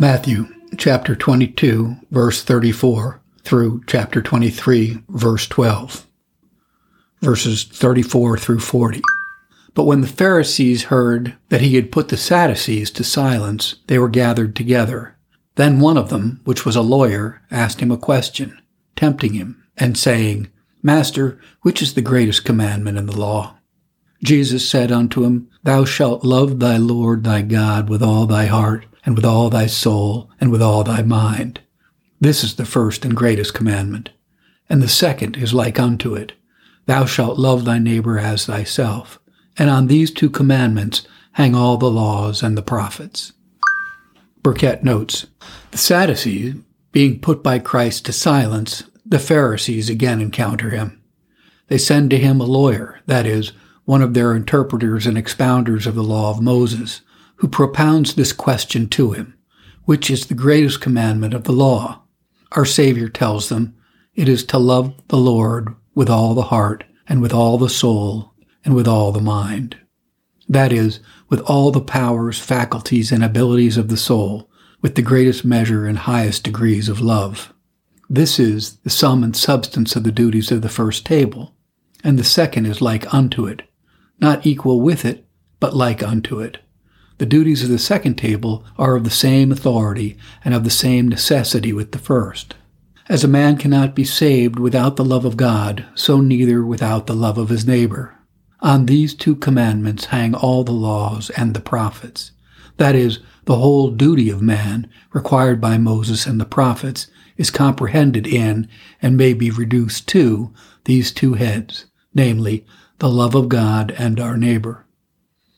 Matthew chapter 22, verse 34 through chapter 23, verse 12. Verses 34 through 40. But when the Pharisees heard that he had put the Sadducees to silence, they were gathered together. Then one of them, which was a lawyer, asked him a question, tempting him, and saying, Master, which is the greatest commandment in the law? Jesus said unto him, Thou shalt love thy Lord thy God with all thy heart, and with all thy soul, and with all thy mind. This is the first and greatest commandment. And the second is like unto it. Thou shalt love thy neighbor as thyself. And on these two commandments hang all the laws and the prophets. Burkitt notes, the Sadducees, being put by Christ to silence, the Pharisees again encounter him. They send to him a lawyer, that is, one of their interpreters and expounders of the law of Moses, who propounds this question to him Which is the greatest commandment of the law? Our Savior tells them, It is to love the Lord with all the heart, and with all the soul, and with all the mind. That is, with all the powers, faculties, and abilities of the soul, with the greatest measure and highest degrees of love. This is the sum and substance of the duties of the first table, and the second is like unto it, not equal with it, but like unto it. The duties of the second table are of the same authority and of the same necessity with the first. As a man cannot be saved without the love of God, so neither without the love of his neighbor. On these two commandments hang all the laws and the prophets. That is, the whole duty of man, required by Moses and the prophets, is comprehended in, and may be reduced to, these two heads, namely, the love of God and our neighbor.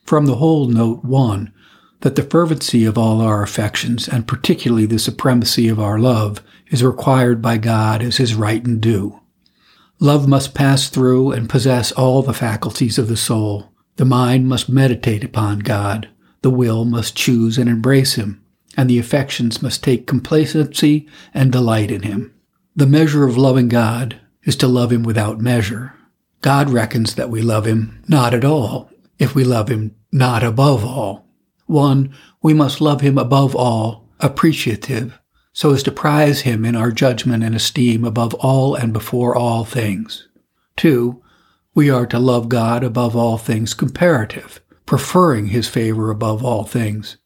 From the whole note one, that the fervency of all our affections, and particularly the supremacy of our love, is required by God as his right and due. Love must pass through and possess all the faculties of the soul. The mind must meditate upon God. The will must choose and embrace him, and the affections must take complacency and delight in him. The measure of loving God is to love him without measure. God reckons that we love him not at all if we love him not above all. One, we must love him above all, appreciative, so as to prize him in our judgment and esteem above all and before all things. Two, we are to love God above all things comparative, preferring his favor above all things,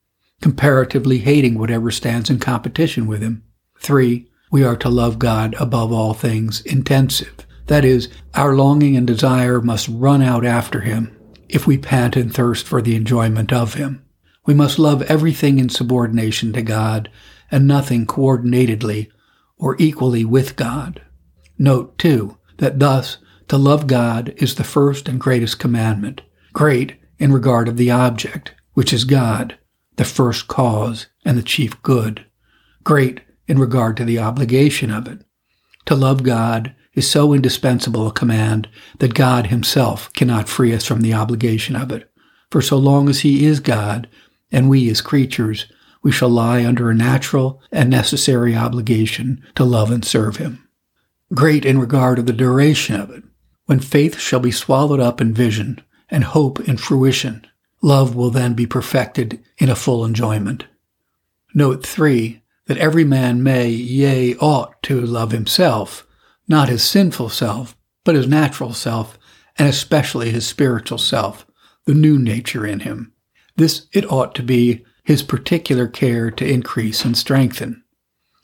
comparatively hating whatever stands in competition with him. Three, we are to love God above all things intensive, that is, our longing and desire must run out after him if we pant and thirst for the enjoyment of him. We must love everything in subordination to God and nothing coordinatedly or equally with God. Note, too, that thus to love God is the first and greatest commandment, great in regard of the object, which is God, the first cause and the chief good, great in regard to the obligation of it. To love God is so indispensable a command that God himself cannot free us from the obligation of it. For so long as he is God, and we as creatures, we shall lie under a natural and necessary obligation to love and serve him. Great in regard of the duration of it, when faith shall be swallowed up in vision and hope in fruition, love will then be perfected in a full enjoyment. Note 3 that every man may, yea, ought to love himself, not his sinful self, but his natural self, and especially his spiritual self, the new nature in him. This it ought to be his particular care to increase and strengthen.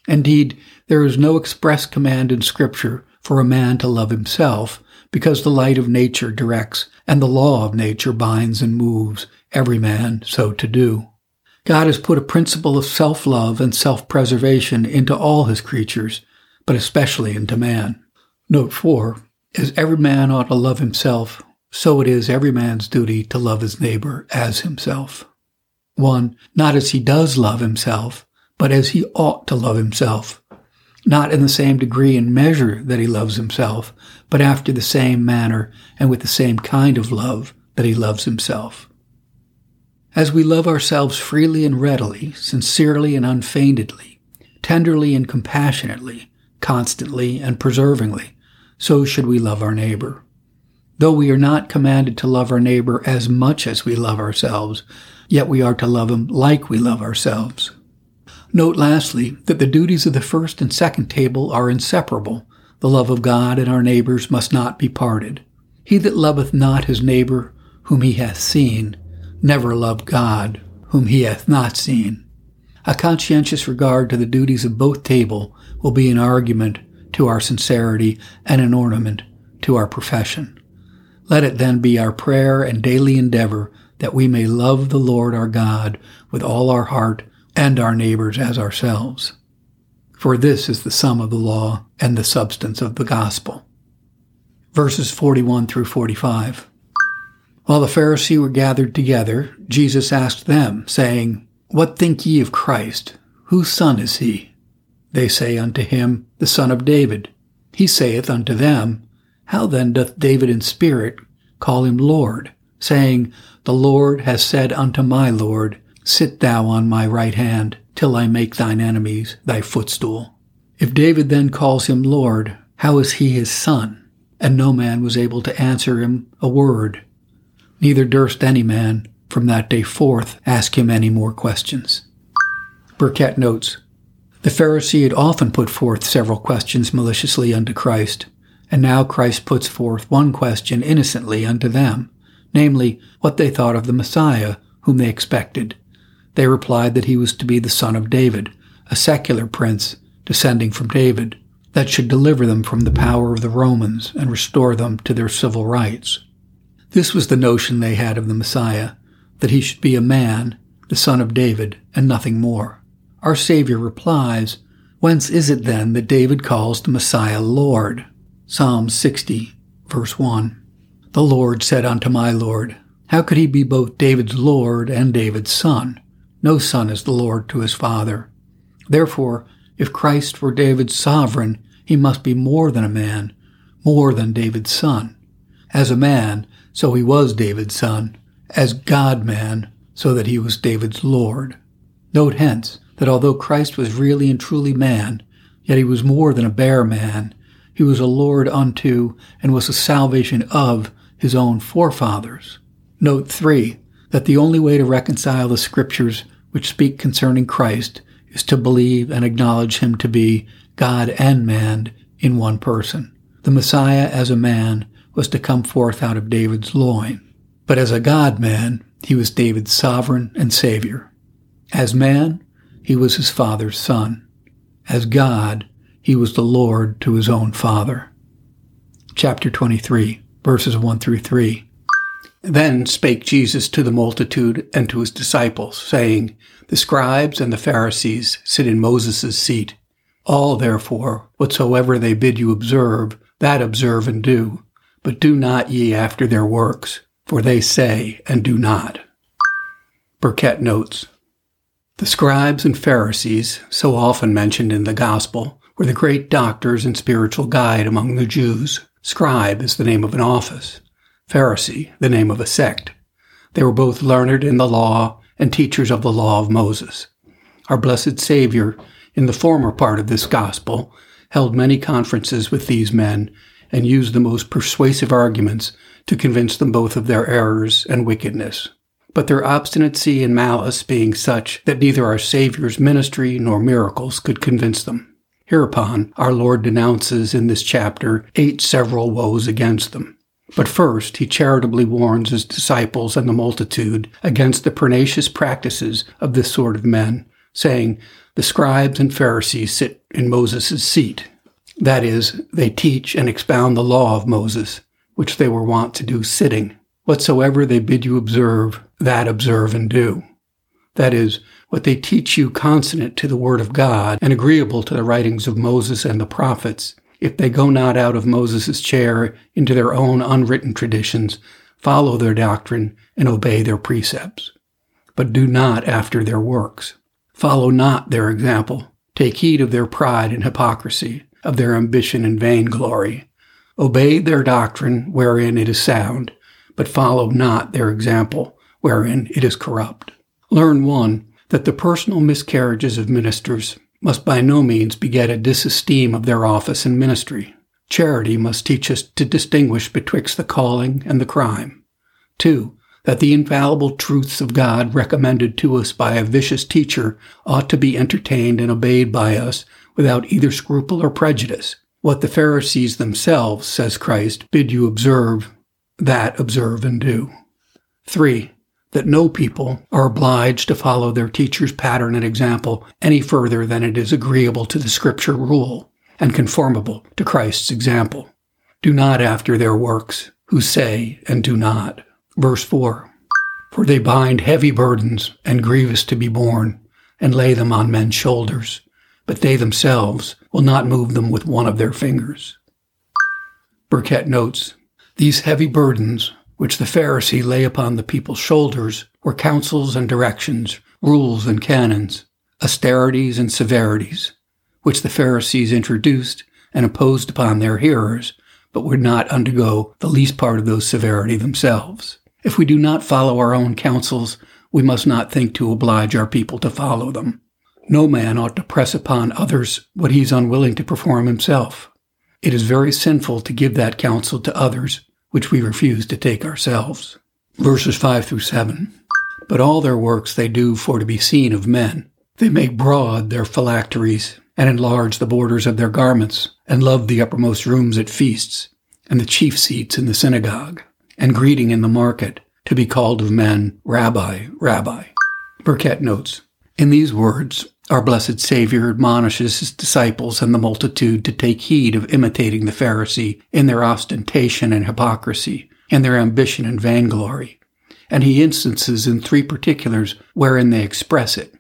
Indeed, there is no express command in Scripture for a man to love himself, because the light of nature directs and the law of nature binds and moves every man so to do. God has put a principle of self-love and self-preservation into all his creatures, but especially into man. Note 4. As every man ought to love himself, so it is every man's duty to love his neighbor as himself. 1. Not as he does love himself, but as he ought to love himself. Not in the same degree and measure that he loves himself, but after the same manner and with the same kind of love that he loves himself. As we love ourselves freely and readily, sincerely and unfeignedly, tenderly and compassionately, constantly and preservingly, so should we love our neighbor. Though we are not commanded to love our neighbor as much as we love ourselves, yet we are to love him like we love ourselves. Note lastly that the duties of the first and second table are inseparable. The love of God and our neighbors must not be parted. He that loveth not his neighbor whom he hath seen, never loved God whom he hath not seen. A conscientious regard to the duties of both table will be an argument to our sincerity and an ornament to our profession. Let it then be our prayer and daily endeavor that we may love the Lord our God with all our heart and our neighbors as ourselves. For this is the sum of the law and the substance of the gospel. Verses 41 through 45. While the Pharisees were gathered together, Jesus asked them, saying, What think ye of Christ? Whose son is he? They say unto him, The son of David. He saith unto them, How then doth David in spirit call him Lord, saying, The Lord has said unto my Lord, Sit thou on my right hand, till I make thine enemies thy footstool. If David then calls him Lord, how is he his son? And no man was able to answer him a word. Neither durst any man from that day forth ask him any more questions. Burkitt notes, The Pharisee had often put forth several questions maliciously unto Christ, and now Christ puts forth one question innocently unto them, namely, what they thought of the Messiah whom they expected, they replied that he was to be the son of David, a secular prince descending from David, that should deliver them from the power of the Romans and restore them to their civil rights. This was the notion they had of the Messiah, that he should be a man, the son of David, and nothing more. Our Savior replies, Whence is it then that David calls the Messiah Lord? Psalm 60, verse 1. The Lord said unto my Lord, How could he be both David's Lord and David's son? No son is the Lord to his father. Therefore, if Christ were David's sovereign, he must be more than a man, more than David's son. As a man, so he was David's son. As God man, so that he was David's Lord. Note hence that although Christ was really and truly man, yet he was more than a bare man. He was a Lord unto and was a salvation of his own forefathers. Note 3 that the only way to reconcile the scriptures which speak concerning Christ is to believe and acknowledge him to be God and man in one person. The Messiah as a man was to come forth out of David's loin. But as a God man, he was David's sovereign and savior. As man, he was his father's son. As God, he was the Lord to his own father. Chapter 23, verses 1 through 3. Then spake Jesus to the multitude and to his disciples, saying, The scribes and the Pharisees sit in Moses' seat. All, therefore, whatsoever they bid you observe, that observe and do. But do not ye after their works, for they say and do not. Burkitt notes, The scribes and Pharisees, so often mentioned in the Gospel, were the great doctors and spiritual guide among the Jews. Scribe is the name of an office. Pharisee, the name of a sect. They were both learned in the law and teachers of the law of Moses. Our blessed Savior, in the former part of this gospel, held many conferences with these men and used the most persuasive arguments to convince them both of their errors and wickedness. But their obstinacy and malice being such that neither our Saviour's ministry nor miracles could convince them. Hereupon, our Lord denounces in this chapter eight several woes against them. But first, he charitably warns his disciples and the multitude against the pernicious practices of this sort of men, saying, The scribes and Pharisees sit in Moses' seat. That is, they teach and expound the law of Moses, which they were wont to do sitting. Whatsoever they bid you observe, that observe and do. That is, what they teach you consonant to the word of God and agreeable to the writings of Moses and the prophets, if they go not out of Moses' chair into their own unwritten traditions, follow their doctrine, and obey their precepts. But do not after their works. Follow not their example. Take heed of their pride and hypocrisy, of their ambition and vainglory. Obey their doctrine wherein it is sound, but follow not their example wherein it is corrupt. Learn one, that the personal miscarriages of ministers must by no means beget a disesteem of their office and ministry. Charity must teach us to distinguish betwixt the calling and the crime. 2. that the infallible truths of God recommended to us by a vicious teacher ought to be entertained and obeyed by us without either scruple or prejudice. What the Pharisees themselves, says Christ, bid you observe, that observe and do. 3. That no people are obliged to follow their teacher's pattern and example any further than it is agreeable to the scripture rule and conformable to Christ's example. Do not after their works, who say and do not. Verse 4 For they bind heavy burdens and grievous to be borne, and lay them on men's shoulders, but they themselves will not move them with one of their fingers. Burkitt notes These heavy burdens, which the Pharisee lay upon the people's shoulders, were counsels and directions, rules and canons, austerities and severities, which the Pharisees introduced and imposed upon their hearers, but would not undergo the least part of those severity themselves. If we do not follow our own counsels, we must not think to oblige our people to follow them. No man ought to press upon others what he is unwilling to perform himself. It is very sinful to give that counsel to others which we refuse to take ourselves. Verses 5 through 7. But all their works they do for to be seen of men. They make broad their phylacteries, and enlarge the borders of their garments, and love the uppermost rooms at feasts, and the chief seats in the synagogue and greeting in the market, to be called of men, Rabbi, Rabbi. Burkitt notes, In these words, our blessed Savior admonishes his disciples and the multitude to take heed of imitating the Pharisee in their ostentation and hypocrisy, and their ambition and vainglory. And he instances in three particulars wherein they express it.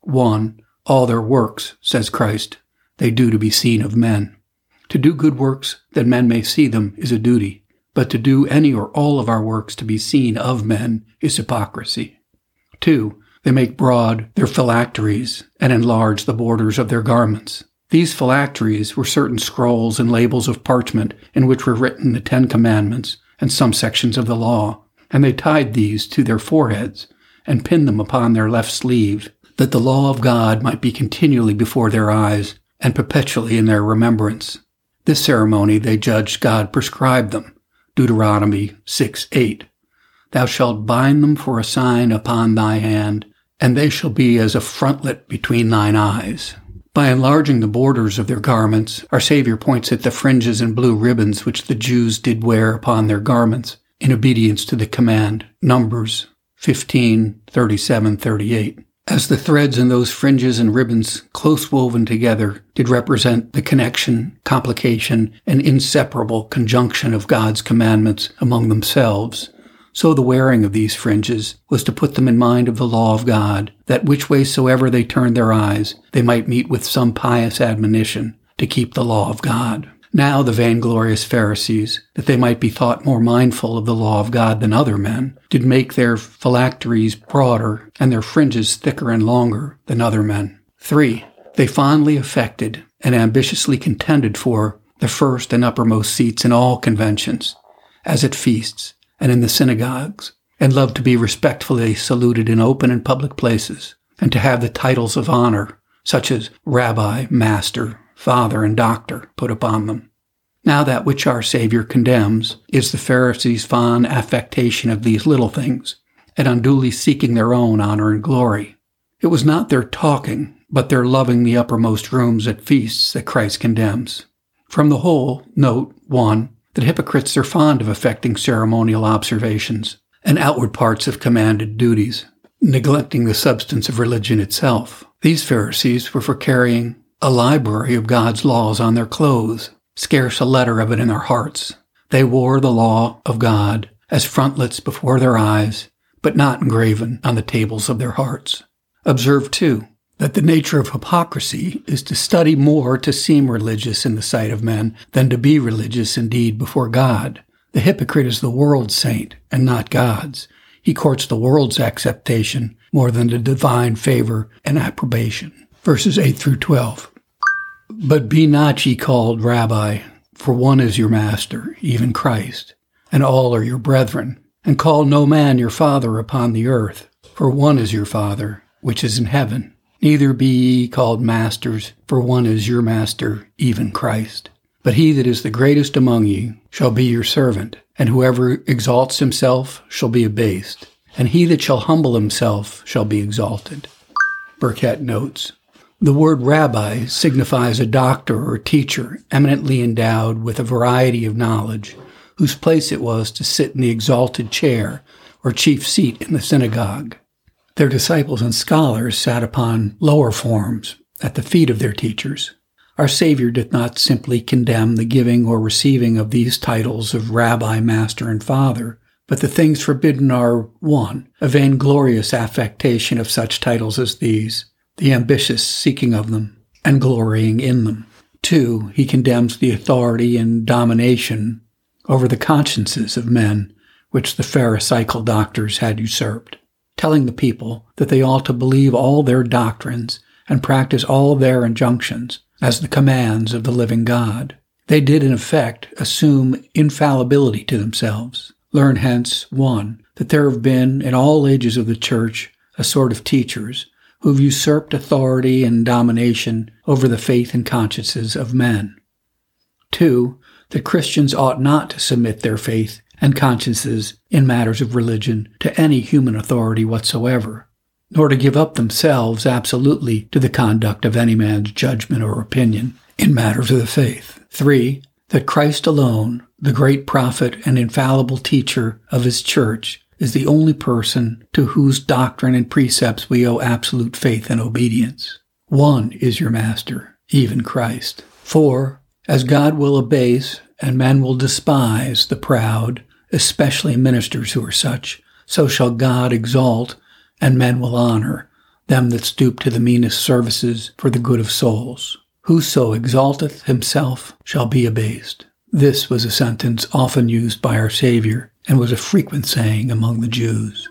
One, all their works, says Christ, they do to be seen of men. To do good works that men may see them is a duty but to do any or all of our works to be seen of men is hypocrisy. 2. They make broad their phylacteries and enlarge the borders of their garments. These phylacteries were certain scrolls and labels of parchment in which were written the Ten Commandments and some sections of the law, and they tied these to their foreheads and pinned them upon their left sleeve, that the law of God might be continually before their eyes and perpetually in their remembrance. This ceremony they judged God prescribed them, Deuteronomy 6 8. Thou shalt bind them for a sign upon thy hand, and they shall be as a frontlet between thine eyes. By enlarging the borders of their garments, our Savior points at the fringes and blue ribbons which the Jews did wear upon their garments in obedience to the command, Numbers 15, 37, 38 as the threads in those fringes and ribbons, close woven together, did represent the connection, complication, and inseparable conjunction of God's commandments among themselves, so the wearing of these fringes was to put them in mind of the law of God, that which way soever they turned their eyes, they might meet with some pious admonition to keep the law of God. Now the vainglorious Pharisees, that they might be thought more mindful of the law of God than other men, did make their phylacteries broader and their fringes thicker and longer than other men. 3. They fondly affected and ambitiously contended for the first and uppermost seats in all conventions, as at feasts and in the synagogues, and loved to be respectfully saluted in open and public places, and to have the titles of honor, such as Rabbi, Master, Father, and Doctor put upon them. Now that which our Savior condemns is the Pharisees' fond affectation of these little things, and unduly seeking their own honor and glory. It was not their talking, but their loving the uppermost rooms at feasts that Christ condemns. From the whole, note 1 that hypocrites are fond of affecting ceremonial observations and outward parts of commanded duties, neglecting the substance of religion itself. These Pharisees were for carrying a library of God's laws on their clothes, scarce a letter of it in their hearts. They wore the law of God as frontlets before their eyes, but not engraven on the tables of their hearts. Observe, too, that the nature of hypocrisy is to study more to seem religious in the sight of men than to be religious indeed before God. The hypocrite is the world's saint and not God's. He courts the world's acceptation more than the divine favor and approbation verses 8 through 12. But be not ye called Rabbi, for one is your master, even Christ, and all are your brethren. And call no man your father upon the earth, for one is your Father, which is in heaven. Neither be ye called masters, for one is your master, even Christ. But he that is the greatest among you shall be your servant, and whoever exalts himself shall be abased, and he that shall humble himself shall be exalted. Burkitt notes, the word rabbi signifies a doctor or teacher eminently endowed with a variety of knowledge, whose place it was to sit in the exalted chair or chief seat in the synagogue. Their disciples and scholars sat upon lower forms at the feet of their teachers. Our Savior did not simply condemn the giving or receiving of these titles of rabbi, master, and father, but the things forbidden are 1. A vainglorious affectation of such titles as these, the ambitious seeking of them, and glorying in them. 2. He condemns the authority and domination over the consciences of men which the Pharisaical doctors had usurped, telling the people that they ought to believe all their doctrines and practice all their injunctions as the commands of the living God. They did, in effect, assume infallibility to themselves. Learn hence, one, that there have been, in all ages of the church, a sort of teachers who've usurped authority and domination over the faith and consciences of men. Two, that Christians ought not to submit their faith and consciences in matters of religion to any human authority whatsoever, nor to give up themselves absolutely to the conduct of any man's judgment or opinion in matters of the faith. Three, that Christ alone, the great prophet and infallible teacher of his church, is the only person to whose doctrine and precepts we owe absolute faith and obedience. One is your master, even Christ. Four, as God will abase and men will despise the proud, especially ministers who are such, so shall God exalt and men will honor them that stoop to the meanest services for the good of souls. Whoso exalteth himself shall be abased. This was a sentence often used by our Savior and was a frequent saying among the Jews.